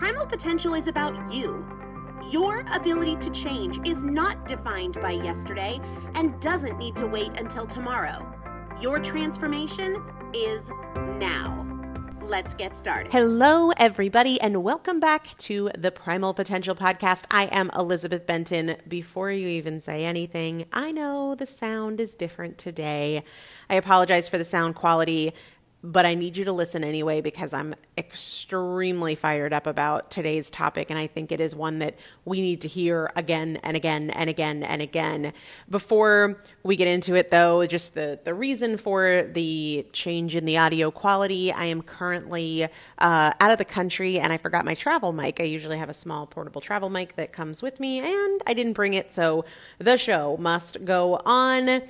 Primal potential is about you. Your ability to change is not defined by yesterday and doesn't need to wait until tomorrow. Your transformation is now. Let's get started. Hello, everybody, and welcome back to the Primal Potential Podcast. I am Elizabeth Benton. Before you even say anything, I know the sound is different today. I apologize for the sound quality but I need you to listen anyway because I'm extremely fired up about today's topic. And I think it is one that we need to hear again and again and again and again. Before we get into it, though, just the, the reason for the change in the audio quality I am currently uh, out of the country and I forgot my travel mic. I usually have a small portable travel mic that comes with me, and I didn't bring it. So the show must go on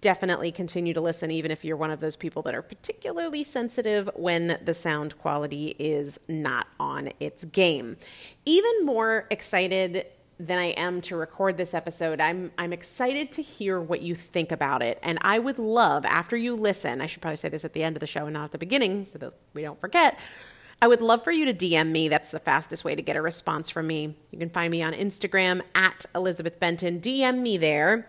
definitely continue to listen, even if you're one of those people that are particularly sensitive when the sound quality is not on its game. Even more excited than I am to record this episode. I'm I'm excited to hear what you think about it. And I would love after you listen, I should probably say this at the end of the show and not at the beginning so that we don't forget. I would love for you to DM me. That's the fastest way to get a response from me. You can find me on Instagram at Elizabeth Benton. DM me there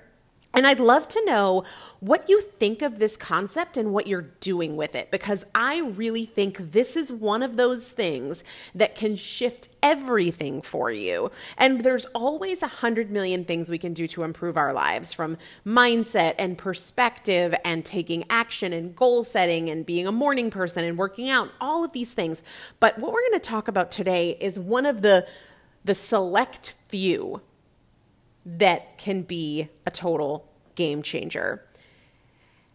and I'd love to know what you think of this concept and what you're doing with it, because I really think this is one of those things that can shift everything for you. And there's always a hundred million things we can do to improve our lives from mindset and perspective and taking action and goal setting and being a morning person and working out, all of these things. But what we're going to talk about today is one of the the select few that can be a total game changer.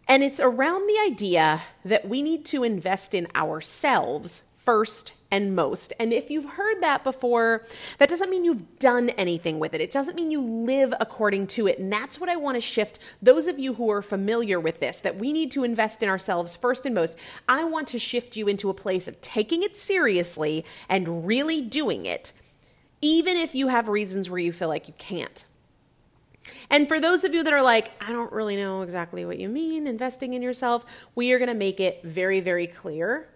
And it's around the idea that we need to invest in ourselves first and most. And if you've heard that before, that doesn't mean you've done anything with it. It doesn't mean you live according to it. And that's what I want to shift those of you who are familiar with this that we need to invest in ourselves first and most. I want to shift you into a place of taking it seriously and really doing it, even if you have reasons where you feel like you can't. And for those of you that are like, I don't really know exactly what you mean, investing in yourself, we are going to make it very, very clear.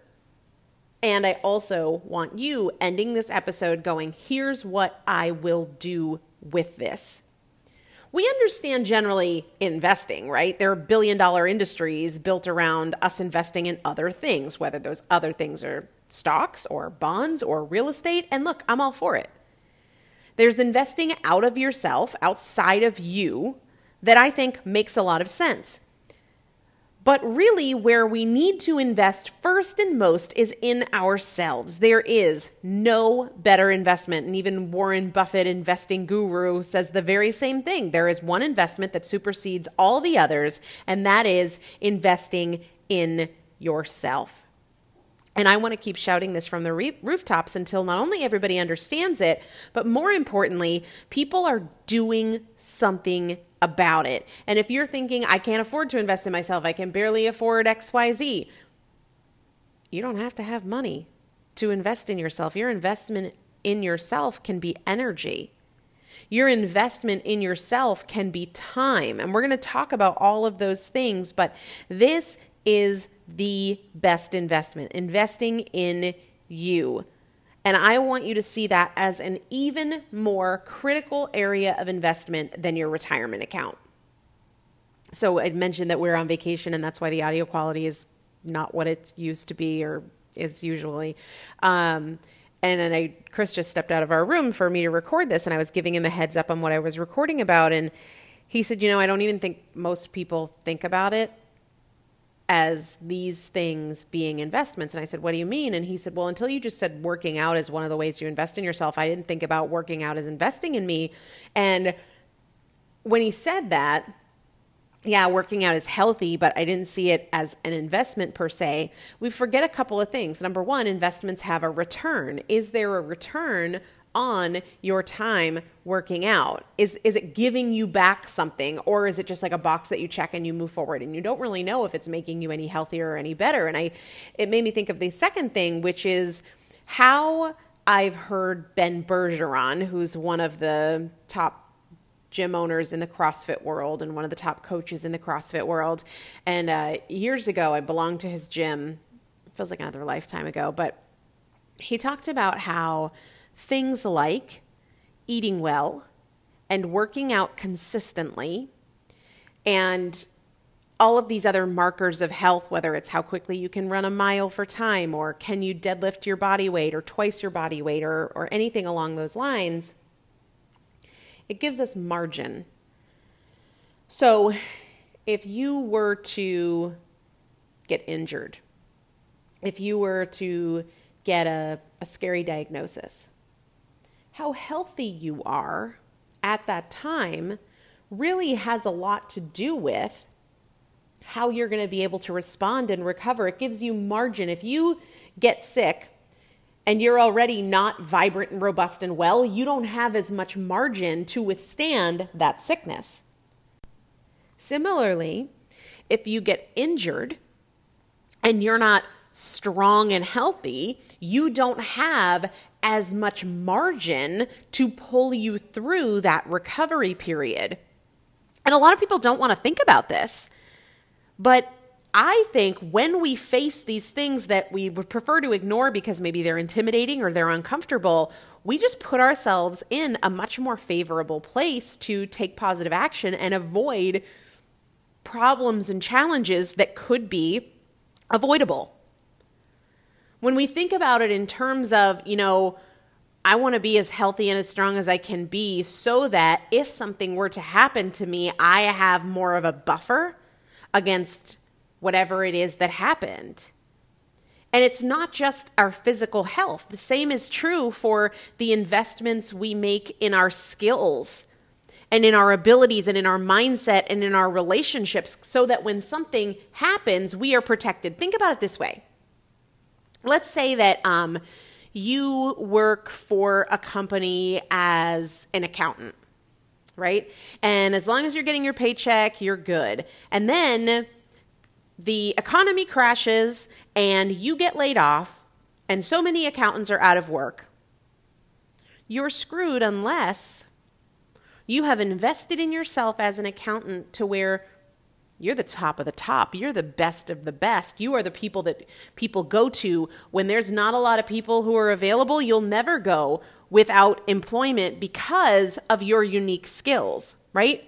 And I also want you ending this episode going, here's what I will do with this. We understand generally investing, right? There are billion dollar industries built around us investing in other things, whether those other things are stocks or bonds or real estate. And look, I'm all for it. There's investing out of yourself, outside of you, that I think makes a lot of sense. But really, where we need to invest first and most is in ourselves. There is no better investment. And even Warren Buffett, investing guru, says the very same thing. There is one investment that supersedes all the others, and that is investing in yourself. And I want to keep shouting this from the re- rooftops until not only everybody understands it, but more importantly, people are doing something about it. And if you're thinking, I can't afford to invest in myself, I can barely afford XYZ, you don't have to have money to invest in yourself. Your investment in yourself can be energy. Your investment in yourself can be time. And we're going to talk about all of those things, but this is the best investment, investing in you. And I want you to see that as an even more critical area of investment than your retirement account. So I mentioned that we're on vacation, and that's why the audio quality is not what it used to be or is usually. Um, and then I, Chris just stepped out of our room for me to record this, and I was giving him a heads up on what I was recording about. And he said, You know, I don't even think most people think about it as these things being investments. And I said, What do you mean? And he said, Well, until you just said working out is one of the ways you invest in yourself, I didn't think about working out as investing in me. And when he said that, yeah, working out is healthy, but I didn't see it as an investment per se. We forget a couple of things. Number one, investments have a return. Is there a return on your time working out? Is is it giving you back something or is it just like a box that you check and you move forward and you don't really know if it's making you any healthier or any better? And I it made me think of the second thing which is how I've heard Ben Bergeron, who's one of the top gym owners in the CrossFit world and one of the top coaches in the CrossFit world. And uh, years ago, I belonged to his gym. Feels like another lifetime ago, but he talked about how things like eating well and working out consistently and all of these other markers of health, whether it's how quickly you can run a mile for time or can you deadlift your body weight or twice your body weight or, or anything along those lines, it gives us margin. So if you were to get injured if you were to get a, a scary diagnosis. How healthy you are at that time really has a lot to do with how you're going to be able to respond and recover. It gives you margin. If you get sick and you're already not vibrant and robust and well, you don't have as much margin to withstand that sickness. Similarly, if you get injured and you're not strong and healthy, you don't have as much margin to pull you through that recovery period. And a lot of people don't want to think about this. But I think when we face these things that we would prefer to ignore because maybe they're intimidating or they're uncomfortable, we just put ourselves in a much more favorable place to take positive action and avoid problems and challenges that could be avoidable. When we think about it in terms of, you know, I want to be as healthy and as strong as I can be so that if something were to happen to me, I have more of a buffer against whatever it is that happened. And it's not just our physical health. The same is true for the investments we make in our skills and in our abilities and in our mindset and in our relationships so that when something happens, we are protected. Think about it this way. Let's say that um, you work for a company as an accountant, right? And as long as you're getting your paycheck, you're good. And then the economy crashes and you get laid off, and so many accountants are out of work. You're screwed unless you have invested in yourself as an accountant to where you're the top of the top. You're the best of the best. You are the people that people go to when there's not a lot of people who are available. You'll never go without employment because of your unique skills, right?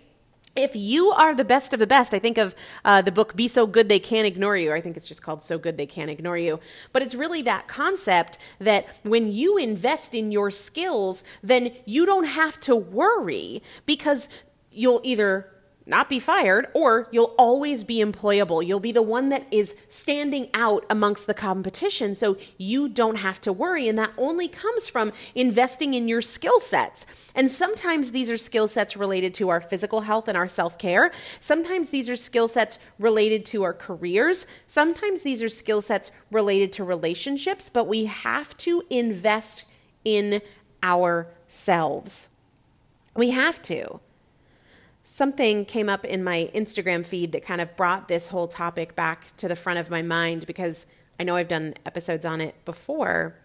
if you are the best of the best, I think of uh, the book Be So Good They Can't Ignore You. I think it's just called So Good They Can't Ignore You. But it's really that concept that when you invest in your skills, then you don't have to worry because you'll either not be fired, or you'll always be employable. You'll be the one that is standing out amongst the competition, so you don't have to worry. And that only comes from investing in your skill sets. And sometimes these are skill sets related to our physical health and our self care. Sometimes these are skill sets related to our careers. Sometimes these are skill sets related to relationships, but we have to invest in ourselves. We have to something came up in my Instagram feed that kind of brought this whole topic back to the front of my mind because I know I've done episodes on it before.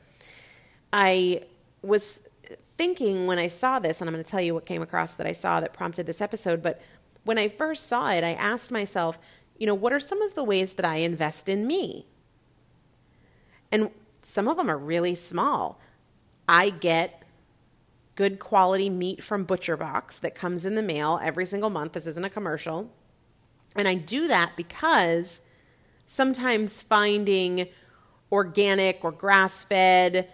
I was thinking when I saw this, and I'm going to tell you what came across that I saw that prompted this episode, but when I first saw it, I asked myself, you know, what are some of the ways that I invest in me? And some of them are really small. I get good quality meat from Butcher Box that comes in the mail every single month. This isn't a commercial. And I do that because sometimes finding organic or grass fed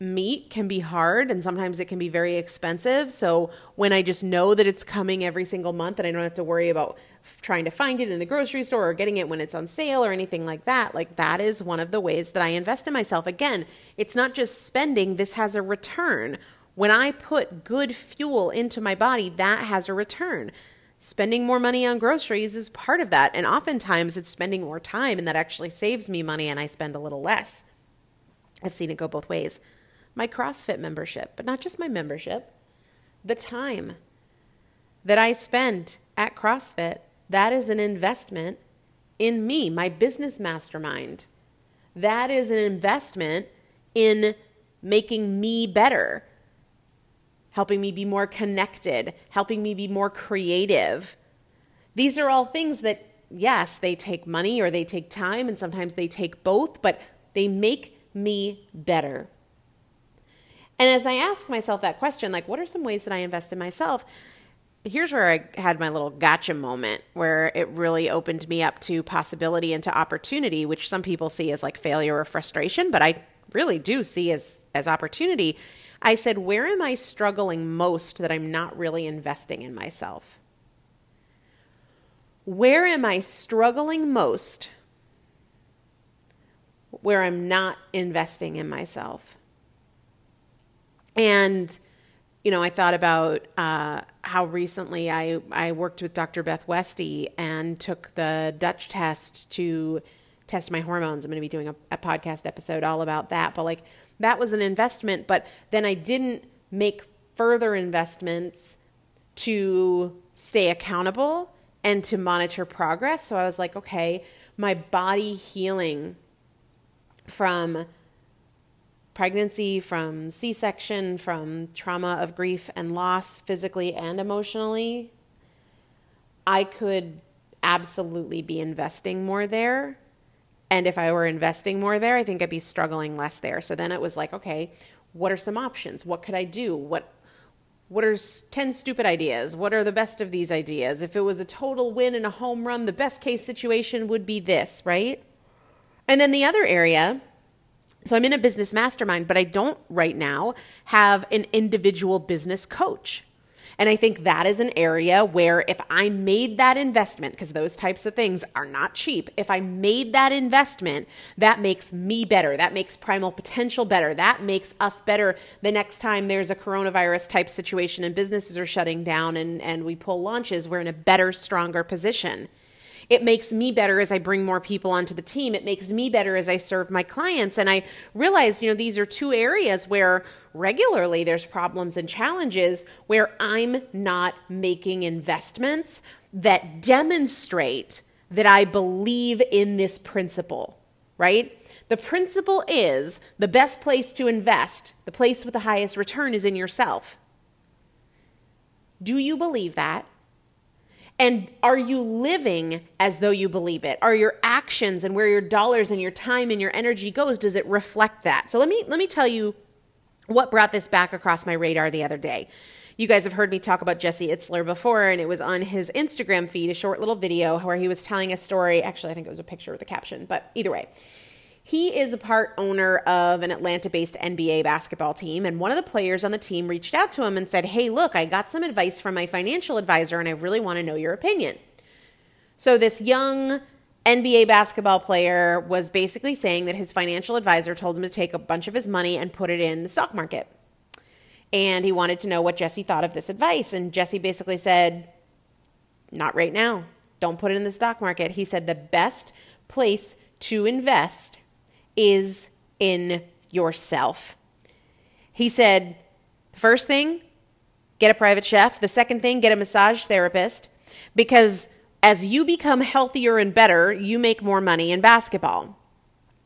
meat can be hard and sometimes it can be very expensive. So when I just know that it's coming every single month and I don't have to worry about trying to find it in the grocery store or getting it when it's on sale or anything like that, like that is one of the ways that I invest in myself. Again, it's not just spending, this has a return. When I put good fuel into my body, that has a return. Spending more money on groceries is part of that. And oftentimes it's spending more time, and that actually saves me money and I spend a little less. I've seen it go both ways. My CrossFit membership, but not just my membership, the time that I spend at CrossFit, that is an investment in me, my business mastermind. That is an investment in making me better helping me be more connected, helping me be more creative. These are all things that, yes, they take money or they take time, and sometimes they take both, but they make me better. And as I ask myself that question, like, what are some ways that I invest in myself? Here's where I had my little gotcha moment where it really opened me up to possibility and to opportunity, which some people see as like failure or frustration, but I really do see as as opportunity I said, Where am I struggling most that I'm not really investing in myself? Where am I struggling most where I'm not investing in myself. And, you know, I thought about uh, how recently I, I worked with Dr. Beth Westie and took the Dutch test to test my hormones. I'm going to be doing a, a podcast episode all about that. But, like, that was an investment. But then I didn't make further investments to stay accountable and to monitor progress. So I was like, okay, my body healing from pregnancy, from C section, from trauma of grief and loss, physically and emotionally, I could absolutely be investing more there. And if I were investing more there, I think I'd be struggling less there. So then it was like, okay, what are some options? What could I do? What what are 10 stupid ideas? What are the best of these ideas? If it was a total win and a home run, the best case situation would be this, right? And then the other area, so I'm in a business mastermind, but I don't right now have an individual business coach. And I think that is an area where if I made that investment, because those types of things are not cheap, if I made that investment, that makes me better. That makes primal potential better. That makes us better the next time there's a coronavirus type situation and businesses are shutting down and, and we pull launches, we're in a better, stronger position. It makes me better as I bring more people onto the team. It makes me better as I serve my clients. And I realized, you know, these are two areas where regularly there's problems and challenges where I'm not making investments that demonstrate that I believe in this principle, right? The principle is the best place to invest, the place with the highest return is in yourself. Do you believe that? And are you living as though you believe it? Are your actions and where your dollars and your time and your energy goes does it reflect that? So let me let me tell you what brought this back across my radar the other day. You guys have heard me talk about Jesse Itzler before, and it was on his Instagram feed, a short little video where he was telling a story. Actually, I think it was a picture with a caption, but either way. He is a part owner of an Atlanta based NBA basketball team. And one of the players on the team reached out to him and said, Hey, look, I got some advice from my financial advisor and I really want to know your opinion. So this young NBA basketball player was basically saying that his financial advisor told him to take a bunch of his money and put it in the stock market. And he wanted to know what Jesse thought of this advice. And Jesse basically said, Not right now. Don't put it in the stock market. He said the best place to invest is in yourself. He said, first thing, get a private chef. The second thing, get a massage therapist because as you become healthier and better, you make more money in basketball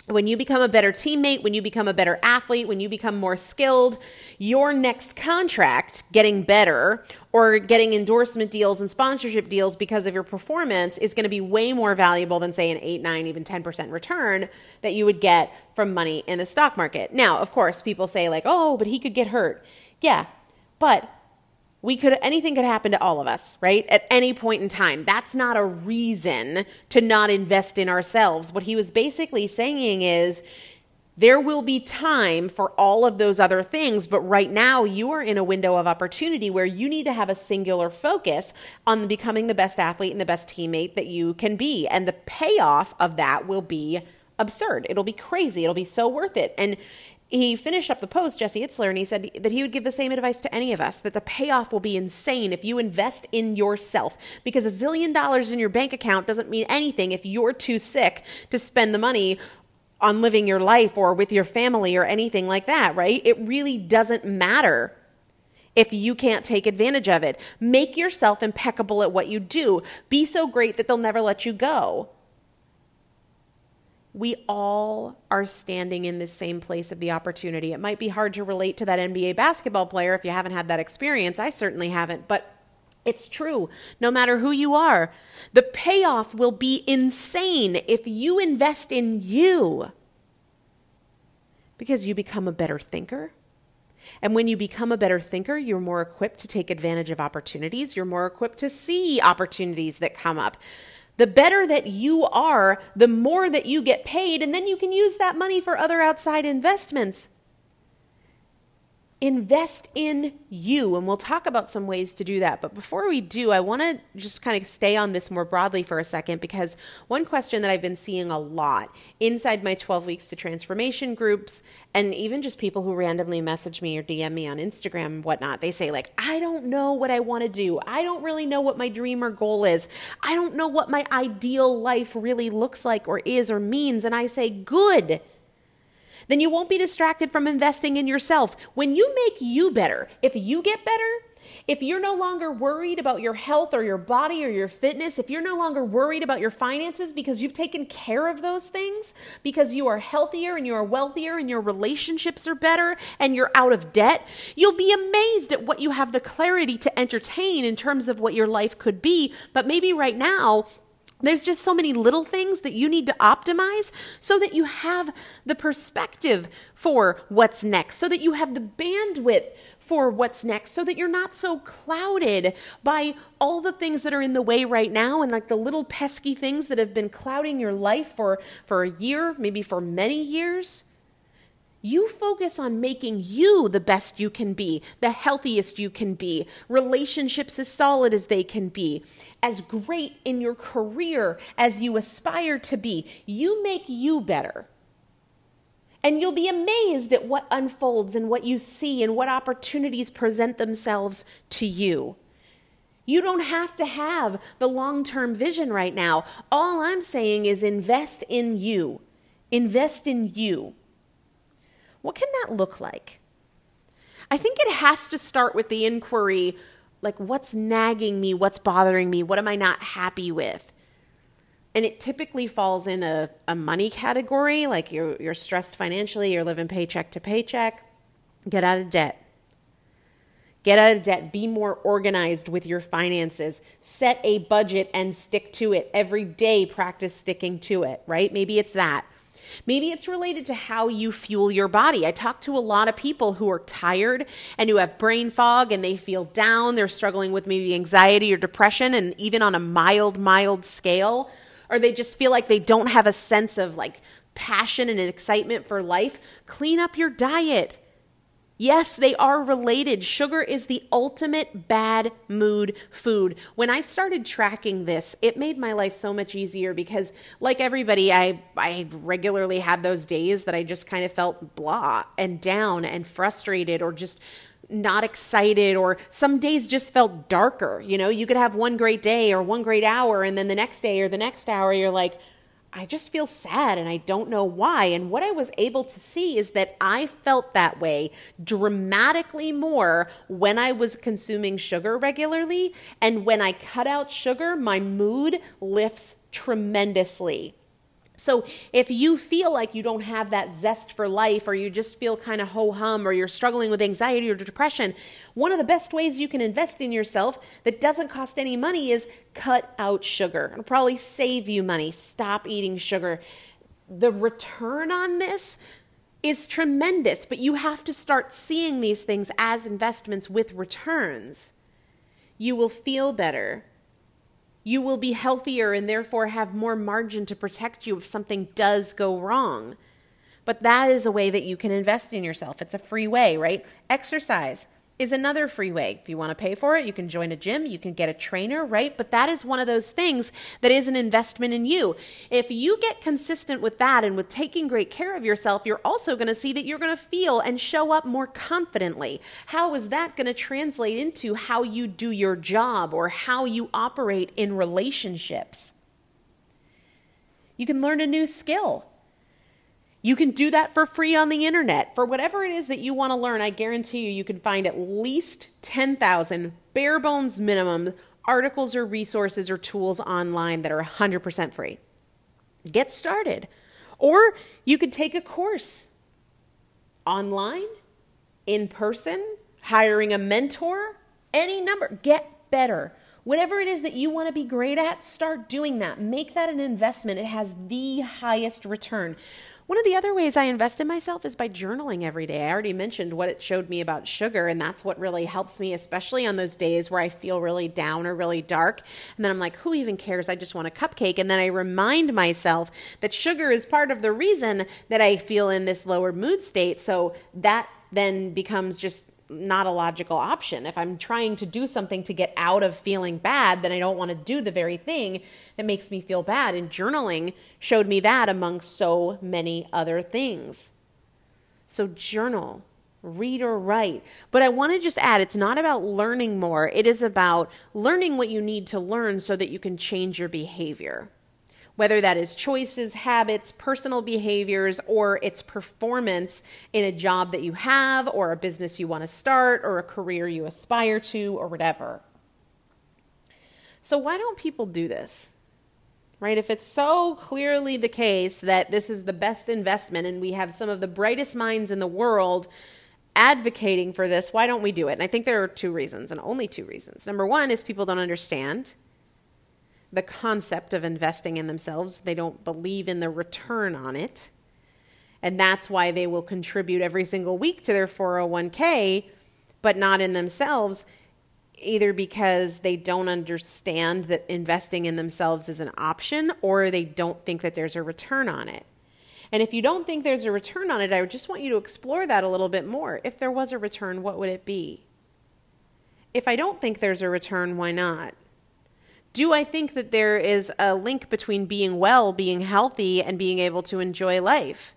when you become a better teammate, when you become a better athlete, when you become more skilled, your next contract getting better or getting endorsement deals and sponsorship deals because of your performance is going to be way more valuable than, say, an 8, 9, even 10% return that you would get from money in the stock market. Now, of course, people say, like, oh, but he could get hurt. Yeah, but we could anything could happen to all of us, right? At any point in time. That's not a reason to not invest in ourselves. What he was basically saying is there will be time for all of those other things, but right now you are in a window of opportunity where you need to have a singular focus on becoming the best athlete and the best teammate that you can be. And the payoff of that will be absurd. It'll be crazy. It'll be so worth it. And he finished up the post, Jesse Itzler, and he said that he would give the same advice to any of us that the payoff will be insane if you invest in yourself. Because a zillion dollars in your bank account doesn't mean anything if you're too sick to spend the money on living your life or with your family or anything like that, right? It really doesn't matter if you can't take advantage of it. Make yourself impeccable at what you do. Be so great that they'll never let you go we all are standing in the same place of the opportunity. It might be hard to relate to that NBA basketball player if you haven't had that experience. I certainly haven't, but it's true. No matter who you are, the payoff will be insane if you invest in you because you become a better thinker. And when you become a better thinker, you're more equipped to take advantage of opportunities. You're more equipped to see opportunities that come up. The better that you are, the more that you get paid, and then you can use that money for other outside investments. Invest in you. And we'll talk about some ways to do that. But before we do, I want to just kind of stay on this more broadly for a second because one question that I've been seeing a lot inside my 12 weeks to transformation groups and even just people who randomly message me or DM me on Instagram and whatnot, they say, like, I don't know what I want to do. I don't really know what my dream or goal is. I don't know what my ideal life really looks like or is or means. And I say, good then you won't be distracted from investing in yourself. When you make you better, if you get better, if you're no longer worried about your health or your body or your fitness, if you're no longer worried about your finances because you've taken care of those things, because you are healthier and you are wealthier and your relationships are better and you're out of debt, you'll be amazed at what you have the clarity to entertain in terms of what your life could be. But maybe right now, there's just so many little things that you need to optimize so that you have the perspective for what's next, so that you have the bandwidth for what's next, so that you're not so clouded by all the things that are in the way right now and like the little pesky things that have been clouding your life for, for a year, maybe for many years. You focus on making you the best you can be, the healthiest you can be, relationships as solid as they can be, as great in your career as you aspire to be. You make you better. And you'll be amazed at what unfolds and what you see and what opportunities present themselves to you. You don't have to have the long term vision right now. All I'm saying is invest in you. Invest in you. What can that look like? I think it has to start with the inquiry like, what's nagging me? What's bothering me? What am I not happy with? And it typically falls in a, a money category, like you're, you're stressed financially, you're living paycheck to paycheck. Get out of debt. Get out of debt. Be more organized with your finances. Set a budget and stick to it. Every day, practice sticking to it, right? Maybe it's that. Maybe it's related to how you fuel your body. I talk to a lot of people who are tired and who have brain fog and they feel down. They're struggling with maybe anxiety or depression, and even on a mild, mild scale. Or they just feel like they don't have a sense of like passion and excitement for life. Clean up your diet. Yes, they are related. Sugar is the ultimate bad mood food. When I started tracking this, it made my life so much easier because like everybody, I I regularly had those days that I just kind of felt blah and down and frustrated or just not excited or some days just felt darker. You know, you could have one great day or one great hour and then the next day or the next hour you're like I just feel sad and I don't know why. And what I was able to see is that I felt that way dramatically more when I was consuming sugar regularly. And when I cut out sugar, my mood lifts tremendously. So if you feel like you don't have that zest for life or you just feel kind of ho hum or you're struggling with anxiety or depression, one of the best ways you can invest in yourself that doesn't cost any money is cut out sugar. It'll probably save you money. Stop eating sugar. The return on this is tremendous, but you have to start seeing these things as investments with returns. You will feel better you will be healthier and therefore have more margin to protect you if something does go wrong. But that is a way that you can invest in yourself. It's a free way, right? Exercise is another free way. If you want to pay for it, you can join a gym, you can get a trainer, right? But that is one of those things that is an investment in you. If you get consistent with that and with taking great care of yourself, you're also going to see that you're going to feel and show up more confidently. How is that going to translate into how you do your job or how you operate in relationships? You can learn a new skill you can do that for free on the internet. For whatever it is that you want to learn, I guarantee you, you can find at least 10,000 bare bones minimum articles or resources or tools online that are 100% free. Get started. Or you could take a course online, in person, hiring a mentor, any number. Get better. Whatever it is that you want to be great at, start doing that. Make that an investment. It has the highest return. One of the other ways I invest in myself is by journaling every day. I already mentioned what it showed me about sugar, and that's what really helps me, especially on those days where I feel really down or really dark. And then I'm like, who even cares? I just want a cupcake. And then I remind myself that sugar is part of the reason that I feel in this lower mood state. So that then becomes just not a logical option. If I'm trying to do something to get out of feeling bad, then I don't want to do the very thing that makes me feel bad. And journaling showed me that among so many other things. So, journal, read or write. But I want to just add it's not about learning more, it is about learning what you need to learn so that you can change your behavior whether that is choices, habits, personal behaviors, or it's performance in a job that you have, or a business you want to start, or a career you aspire to, or whatever. So, why don't people do this? Right? If it's so clearly the case that this is the best investment and we have some of the brightest minds in the world advocating for this, why don't we do it? And I think there are two reasons, and only two reasons. Number one is people don't understand the concept of investing in themselves. They don't believe in the return on it. And that's why they will contribute every single week to their 401k, but not in themselves, either because they don't understand that investing in themselves is an option or they don't think that there's a return on it. And if you don't think there's a return on it, I would just want you to explore that a little bit more. If there was a return, what would it be? If I don't think there's a return, why not? Do I think that there is a link between being well, being healthy, and being able to enjoy life?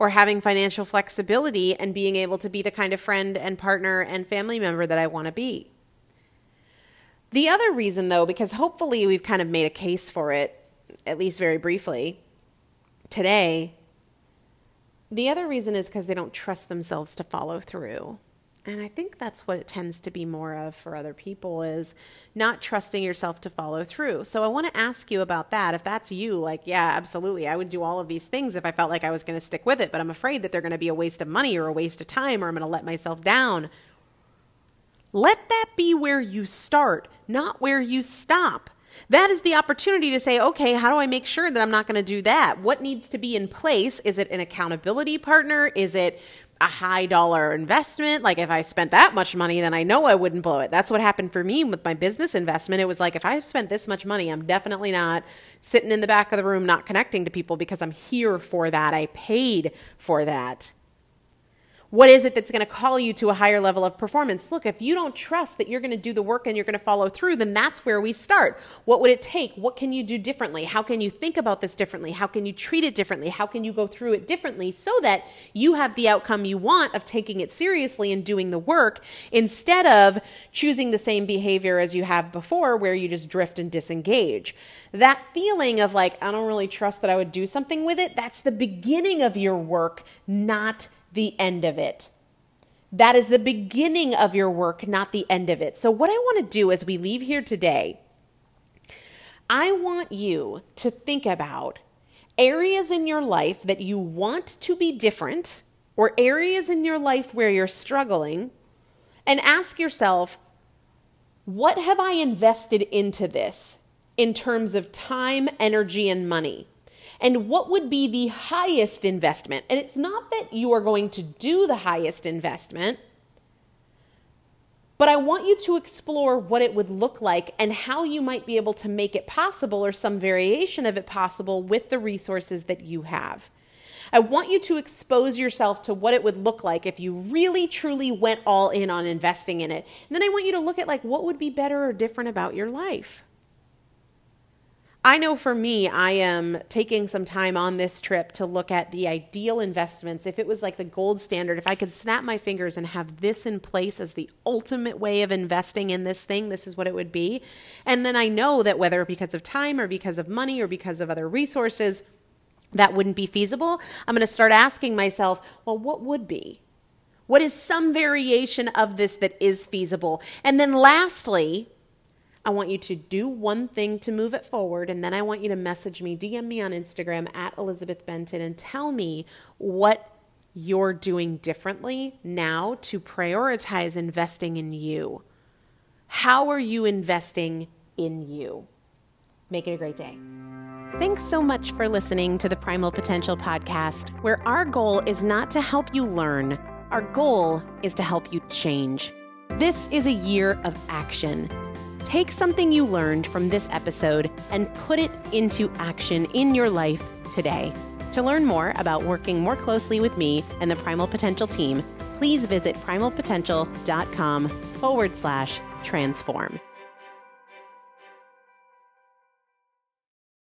Or having financial flexibility and being able to be the kind of friend and partner and family member that I want to be? The other reason, though, because hopefully we've kind of made a case for it, at least very briefly, today, the other reason is because they don't trust themselves to follow through. And I think that's what it tends to be more of for other people is not trusting yourself to follow through. So I want to ask you about that. If that's you, like, yeah, absolutely. I would do all of these things if I felt like I was going to stick with it, but I'm afraid that they're going to be a waste of money or a waste of time or I'm going to let myself down. Let that be where you start, not where you stop. That is the opportunity to say, okay, how do I make sure that I'm not going to do that? What needs to be in place? Is it an accountability partner? Is it a high dollar investment. Like if I spent that much money, then I know I wouldn't blow it. That's what happened for me with my business investment. It was like if I've spent this much money, I'm definitely not sitting in the back of the room not connecting to people because I'm here for that. I paid for that. What is it that's going to call you to a higher level of performance? Look, if you don't trust that you're going to do the work and you're going to follow through, then that's where we start. What would it take? What can you do differently? How can you think about this differently? How can you treat it differently? How can you go through it differently so that you have the outcome you want of taking it seriously and doing the work instead of choosing the same behavior as you have before where you just drift and disengage? That feeling of like, I don't really trust that I would do something with it, that's the beginning of your work, not the end of it. That is the beginning of your work, not the end of it. So, what I want to do as we leave here today, I want you to think about areas in your life that you want to be different or areas in your life where you're struggling and ask yourself, what have I invested into this in terms of time, energy, and money? And what would be the highest investment. And it's not that you are going to do the highest investment, but I want you to explore what it would look like and how you might be able to make it possible or some variation of it possible with the resources that you have. I want you to expose yourself to what it would look like if you really truly went all in on investing in it. And then I want you to look at like what would be better or different about your life. I know for me, I am taking some time on this trip to look at the ideal investments. If it was like the gold standard, if I could snap my fingers and have this in place as the ultimate way of investing in this thing, this is what it would be. And then I know that whether because of time or because of money or because of other resources, that wouldn't be feasible. I'm going to start asking myself, well, what would be? What is some variation of this that is feasible? And then lastly, I want you to do one thing to move it forward, and then I want you to message me, DM me on Instagram at Elizabeth Benton, and tell me what you're doing differently now to prioritize investing in you. How are you investing in you? Make it a great day. Thanks so much for listening to the Primal Potential Podcast, where our goal is not to help you learn, our goal is to help you change. This is a year of action. Take something you learned from this episode and put it into action in your life today. To learn more about working more closely with me and the Primal Potential team, please visit primalpotential.com forward slash transform.